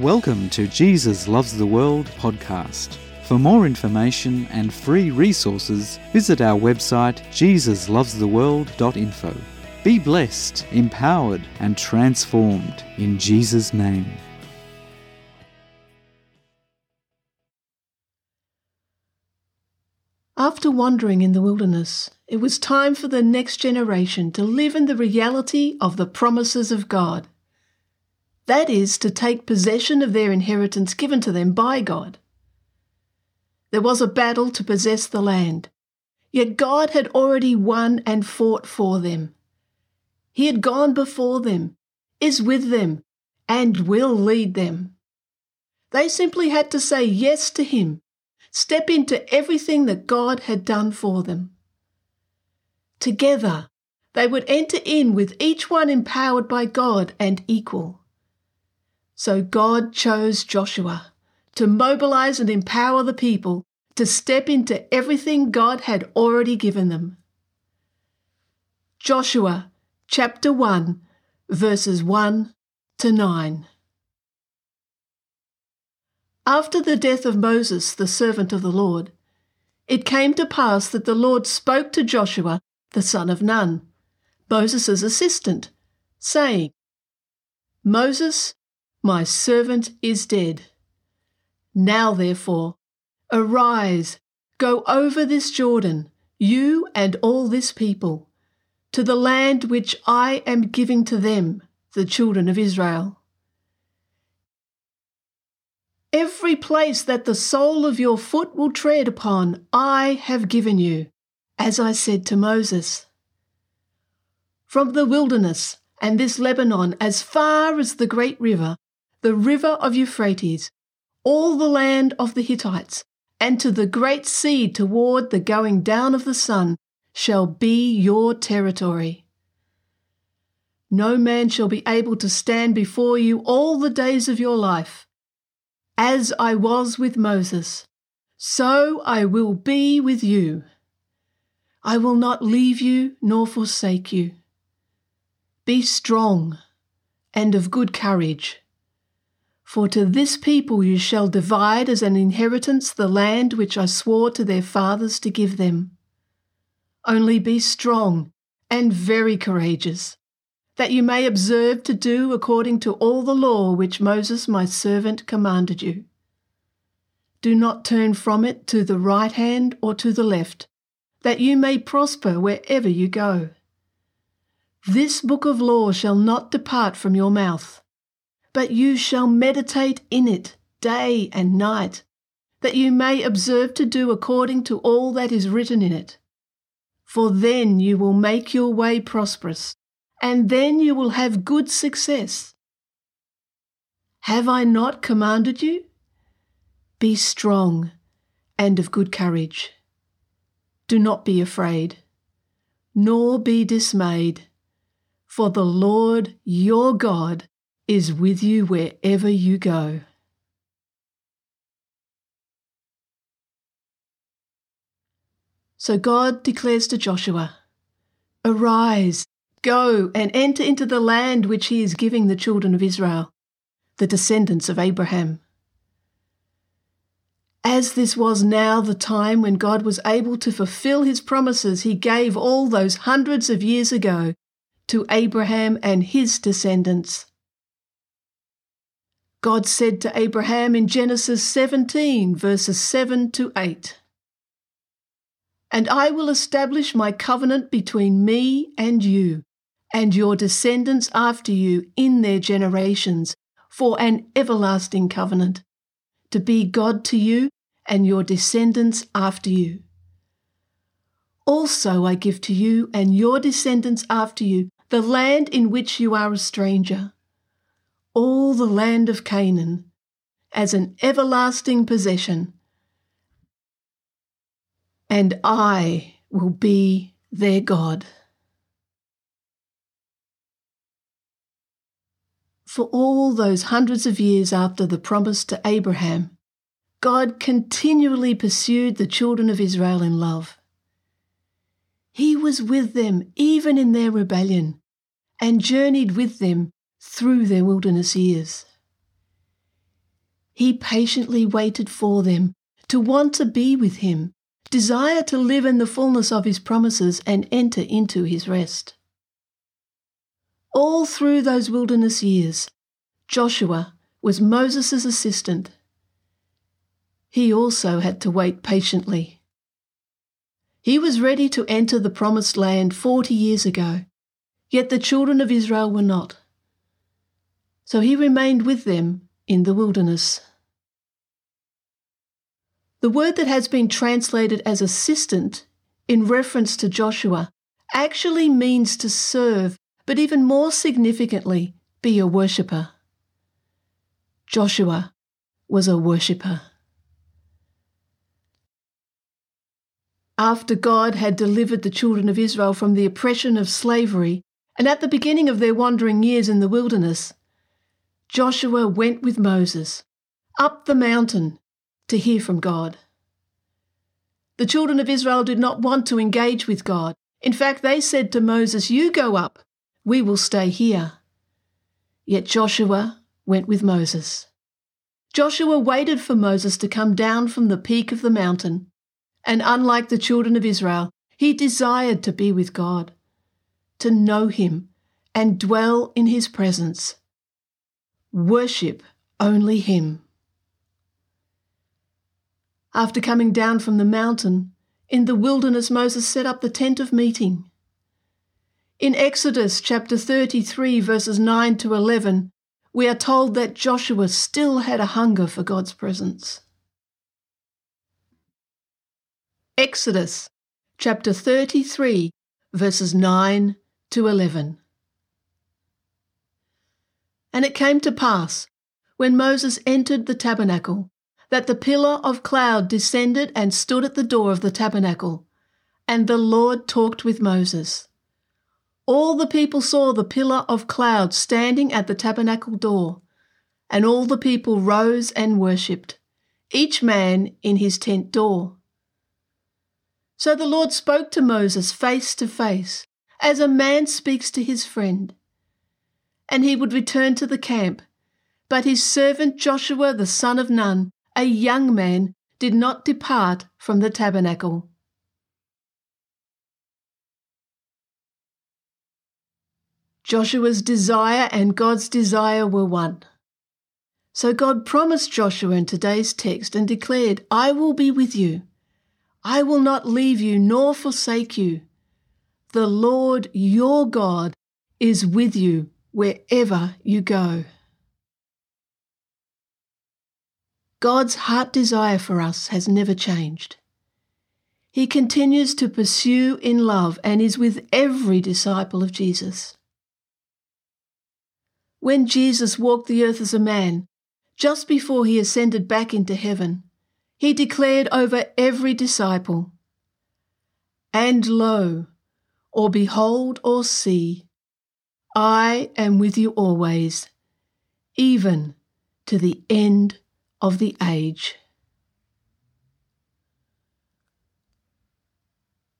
Welcome to Jesus Loves the World podcast. For more information and free resources, visit our website jesuslovestheworld.info. Be blessed, empowered, and transformed in Jesus' name. After wandering in the wilderness, it was time for the next generation to live in the reality of the promises of God. That is, to take possession of their inheritance given to them by God. There was a battle to possess the land, yet God had already won and fought for them. He had gone before them, is with them, and will lead them. They simply had to say yes to Him step into everything that God had done for them. Together, they would enter in with each one empowered by God and equal. So God chose Joshua to mobilize and empower the people to step into everything God had already given them. Joshua chapter 1, verses 1 to 9. After the death of Moses, the servant of the Lord, it came to pass that the Lord spoke to Joshua, the son of Nun, Moses' assistant, saying, Moses, my servant, is dead. Now, therefore, arise, go over this Jordan, you and all this people, to the land which I am giving to them, the children of Israel. Every place that the sole of your foot will tread upon, I have given you, as I said to Moses. From the wilderness and this Lebanon, as far as the great river, the river of Euphrates, all the land of the Hittites, and to the great sea toward the going down of the sun, shall be your territory. No man shall be able to stand before you all the days of your life. As I was with Moses, so I will be with you. I will not leave you nor forsake you. Be strong and of good courage. For to this people you shall divide as an inheritance the land which I swore to their fathers to give them. Only be strong and very courageous that you may observe to do according to all the law which Moses my servant commanded you. Do not turn from it to the right hand or to the left, that you may prosper wherever you go. This book of law shall not depart from your mouth, but you shall meditate in it day and night, that you may observe to do according to all that is written in it. For then you will make your way prosperous and then you will have good success. Have I not commanded you? Be strong and of good courage. Do not be afraid, nor be dismayed, for the Lord your God is with you wherever you go. So God declares to Joshua, Arise Go and enter into the land which he is giving the children of Israel, the descendants of Abraham. As this was now the time when God was able to fulfill his promises he gave all those hundreds of years ago to Abraham and his descendants. God said to Abraham in Genesis 17, verses 7 to 8 And I will establish my covenant between me and you and your descendants after you in their generations for an everlasting covenant, to be God to you and your descendants after you. Also, I give to you and your descendants after you the land in which you are a stranger, all the land of Canaan, as an everlasting possession. And I will be their God. For all those hundreds of years after the promise to Abraham, God continually pursued the children of Israel in love. He was with them even in their rebellion and journeyed with them through their wilderness years. he patiently waited for them to want to be with him, desire to live in the fullness of his promises and enter into his rest. All through those wilderness years, Joshua was Moses' assistant. He also had to wait patiently. He was ready to enter the promised land 40 years ago, yet the children of Israel were not. So he remained with them in the wilderness. The word that has been translated as assistant in reference to Joshua actually means to serve, but even more significantly, be a worshipper. Joshua was a worshipper. After God had delivered the children of Israel from the oppression of slavery, and at the beginning of their wandering years in the wilderness, Joshua went with Moses up the mountain to hear from God. The children of Israel did not want to engage with God. In fact, they said to Moses, You go up, we will stay here. Yet Joshua went with Moses. Joshua waited for Moses to come down from the peak of the mountain, and unlike the children of Israel, he desired to be with God, to know him, and dwell in his presence. Worship only him. After coming down from the mountain, in the wilderness Moses set up the tent of meeting. In Exodus chapter 33, verses 9 to 11, we are told that Joshua still had a hunger for God's presence. Exodus chapter 33, verses 9 to 11. And it came to pass, when Moses entered the tabernacle, that the pillar of cloud descended and stood at the door of the tabernacle, and the Lord talked with Moses. All the people saw the pillar of cloud standing at the tabernacle door, and all the people rose and worshipped, each man in his tent door. So the Lord spoke to Moses face to face, as a man speaks to his friend. And he would return to the camp. But his servant Joshua the son of Nun a young man did not depart from the tabernacle. Joshua's desire and God's desire were one. So God promised Joshua in today's text and declared, I will be with you. I will not leave you nor forsake you. The Lord your God is with you wherever you go. God's heart desire for us has never changed. He continues to pursue in love and is with every disciple of Jesus. When Jesus walked the earth as a man, just before he ascended back into heaven, he declared over every disciple, And lo, or behold, or see, I am with you always, even to the end of the age.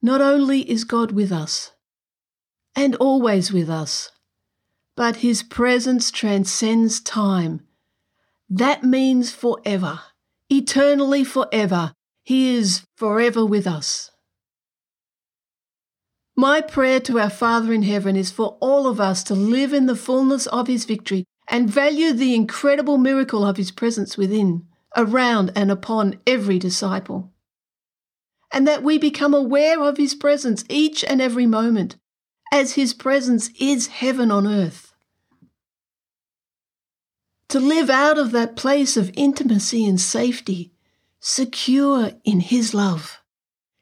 Not only is God with us, and always with us, but his presence transcends time. That means forever, eternally forever. He is forever with us. My prayer to our Father in heaven is for all of us to live in the fullness of his victory and value the incredible miracle of his presence within, around, and upon every disciple. And that we become aware of his presence each and every moment, as his presence is heaven on earth. To live out of that place of intimacy and safety, secure in his love,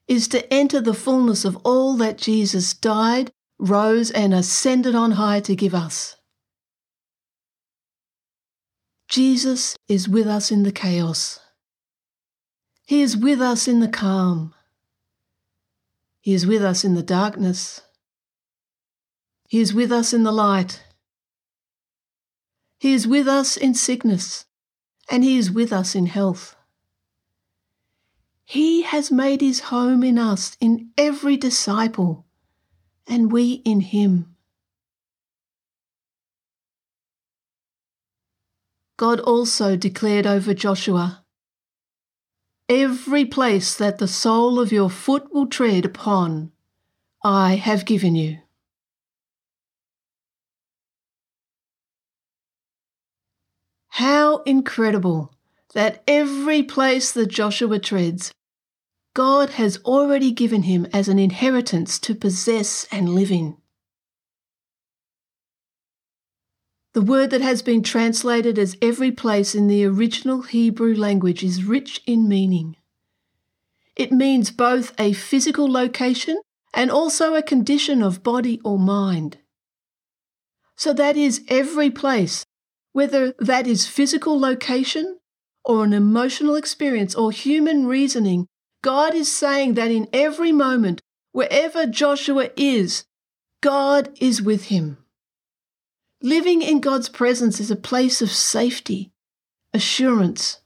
is to enter the fullness of all that Jesus died, rose, and ascended on high to give us. Jesus is with us in the chaos. He is with us in the calm. He is with us in the darkness. He is with us in the light. He is with us in sickness, and He is with us in health. He has made His home in us, in every disciple, and we in Him. God also declared over Joshua Every place that the sole of your foot will tread upon, I have given you. How incredible that every place that Joshua treads, God has already given him as an inheritance to possess and live in. The word that has been translated as every place in the original Hebrew language is rich in meaning. It means both a physical location and also a condition of body or mind. So that is every place, whether that is physical location or an emotional experience or human reasoning, God is saying that in every moment, wherever Joshua is, God is with him. Living in God's presence is a place of safety, assurance,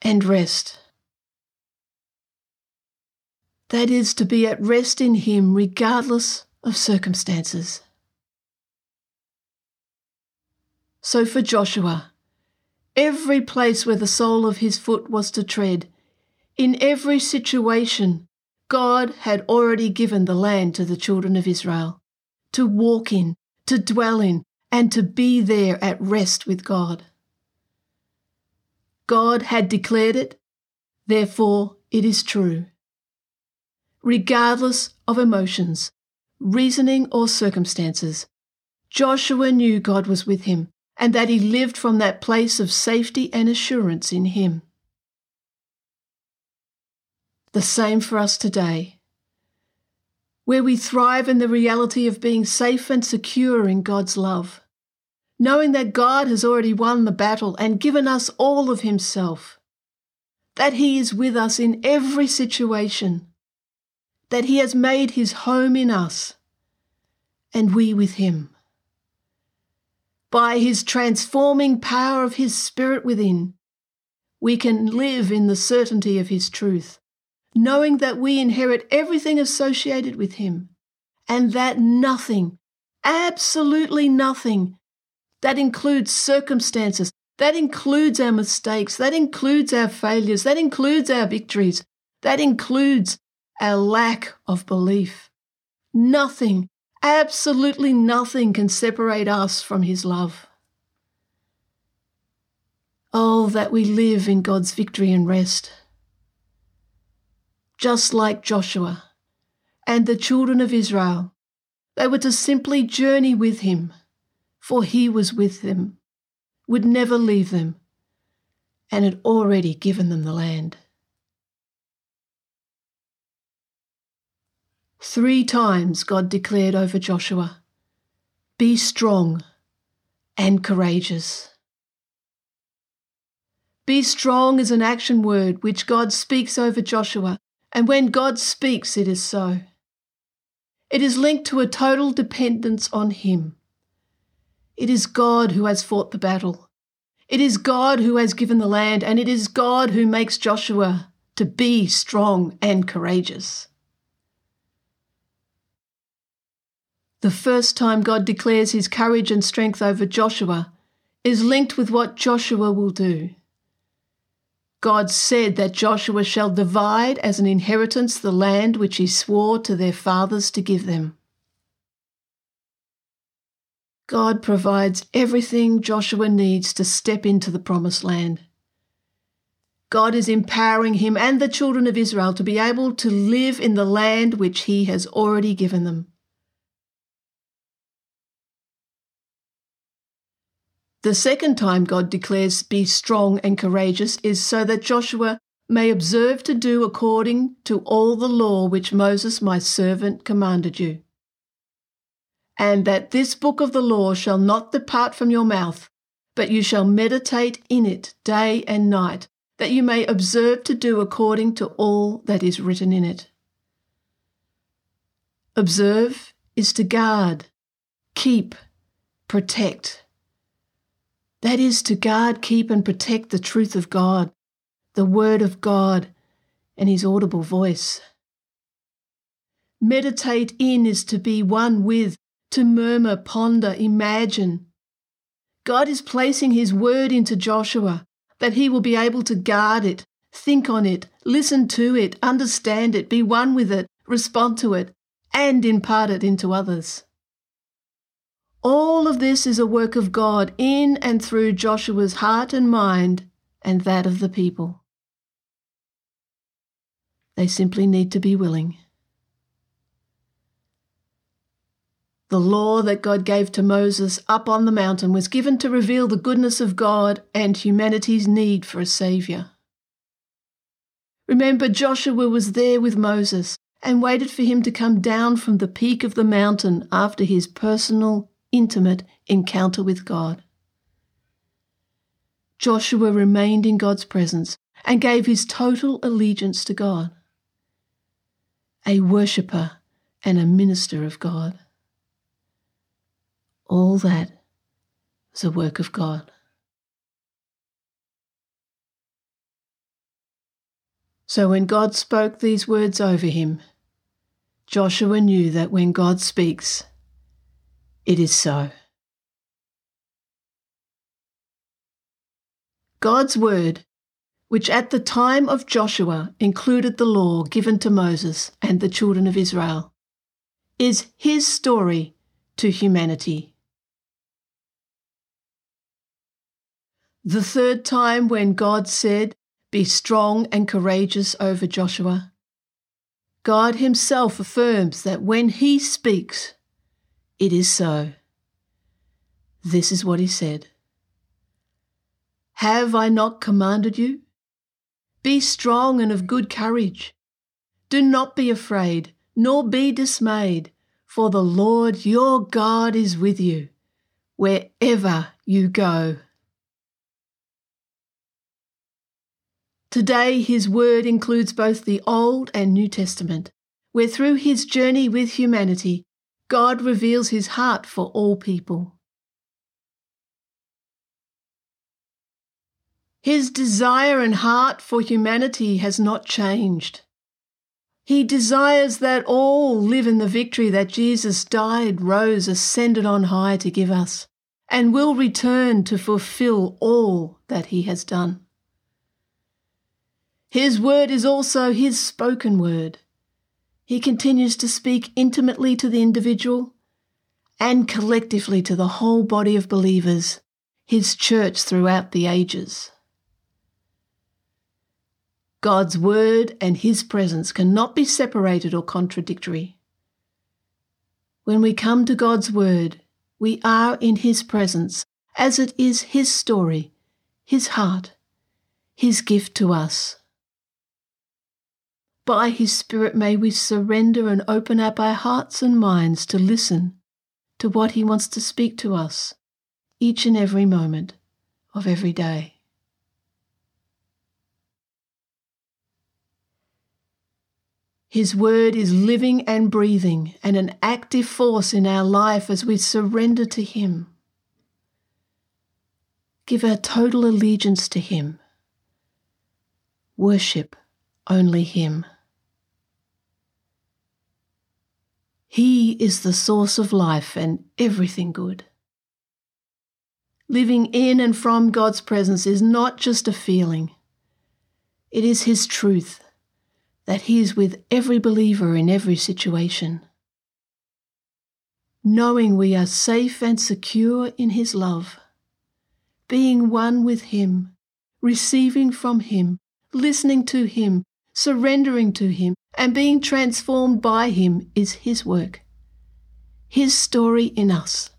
and rest. That is to be at rest in Him regardless of circumstances. So for Joshua, every place where the sole of his foot was to tread, in every situation, God had already given the land to the children of Israel to walk in, to dwell in, and to be there at rest with God. God had declared it, therefore it is true. Regardless of emotions, reasoning, or circumstances, Joshua knew God was with him and that he lived from that place of safety and assurance in him. The same for us today, where we thrive in the reality of being safe and secure in God's love, knowing that God has already won the battle and given us all of Himself, that He is with us in every situation, that He has made His home in us, and we with Him by his transforming power of his Spirit within, we can live in the certainty of his truth, knowing that we inherit everything associated with him, and that nothing, absolutely nothing, that includes circumstances, that includes our mistakes, that includes our failures, that includes our victories, that includes our lack of belief. Nothing Absolutely nothing can separate us from His love. Oh, that we live in God's victory and rest. Just like Joshua and the children of Israel, they were to simply journey with Him, for He was with them, would never leave them, and had already given them the land. Three times God declared over Joshua, Be strong and courageous. Be strong is an action word which God speaks over Joshua, and when God speaks, it is so. It is linked to a total dependence on Him. It is God who has fought the battle. It is God who has given the land, and it is God who makes Joshua to be strong and courageous. The first time God declares his courage and strength over Joshua is linked with what Joshua will do. God said that Joshua shall divide as an inheritance the land which he swore to their fathers to give them. God provides everything Joshua needs to step into the promised land. God is empowering him and the children of Israel to be able to live in the land which he has already given them. The second time God declares, Be strong and courageous, is so that Joshua may observe to do according to all the law which Moses my servant commanded you. And that this book of the law shall not depart from your mouth, but you shall meditate in it day and night, that you may observe to do according to all that is written in it. Observe is to guard, keep, protect that is to guard, keep, and protect the truth of God, the Word of God, and His audible voice. Meditate in is to be one with, to murmur, ponder, imagine. God is placing His word into Joshua that he will be able to guard it, think on it, listen to it, understand it, be one with it, respond to it, and impart it into others. All of this is a work of God in and through Joshua's heart and mind and that of the people. They simply need to be willing. The law that God gave to Moses up on the mountain was given to reveal the goodness of God and humanity's need for a Saviour. Remember, Joshua was there with Moses and waited for him to come down from the peak of the mountain after his personal, intimate encounter with God. Joshua remained in God's presence and gave his total allegiance to God. A worshipper and a minister of God. All that is a work of God. So when God spoke these words over him, Joshua knew that when God speaks, it is so. God's word, which at the time of Joshua included the law given to Moses and the children of Israel, is his story to humanity. The third time when God said, Be strong and courageous over Joshua, God Himself affirms that when He speaks, it is so. This is what He said Have I not commanded you? Be strong and of good courage. Do not be afraid, nor be dismayed, for the Lord your God is with you wherever you go. Today, his word includes both the Old and New Testament, where through his journey with humanity, God reveals his heart for all people. His desire and heart for humanity has not changed. He desires that all live in the victory that Jesus died, rose, ascended on high to give us, and will return to fulfill all that he has done. His word is also his spoken word. He continues to speak intimately to the individual and collectively to the whole body of believers, his church throughout the ages. God's word and his presence cannot be separated or contradictory. When we come to God's word, we are in his presence as it is his story, his heart, his gift to us. By His Spirit, may we surrender and open up our hearts and minds to listen to what He wants to speak to us each and every moment of every day. His word is living and breathing and an active force in our life as we surrender to Him. Give our total allegiance to Him. Worship only Him. He is the source of life and everything good. Living in and from God's presence is not just a feeling, it is His truth that He is with every believer in every situation. Knowing we are safe and secure in His love, being one with Him, receiving from Him, listening to Him, surrendering to Him, and being transformed by Him is His work. His story in us,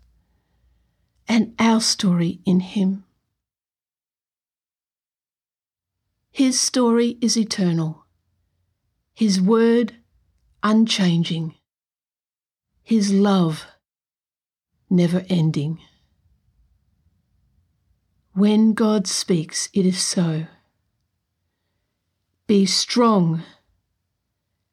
and our story in Him. His story is eternal, His word unchanging, His love never ending. When God speaks, it is so. Be strong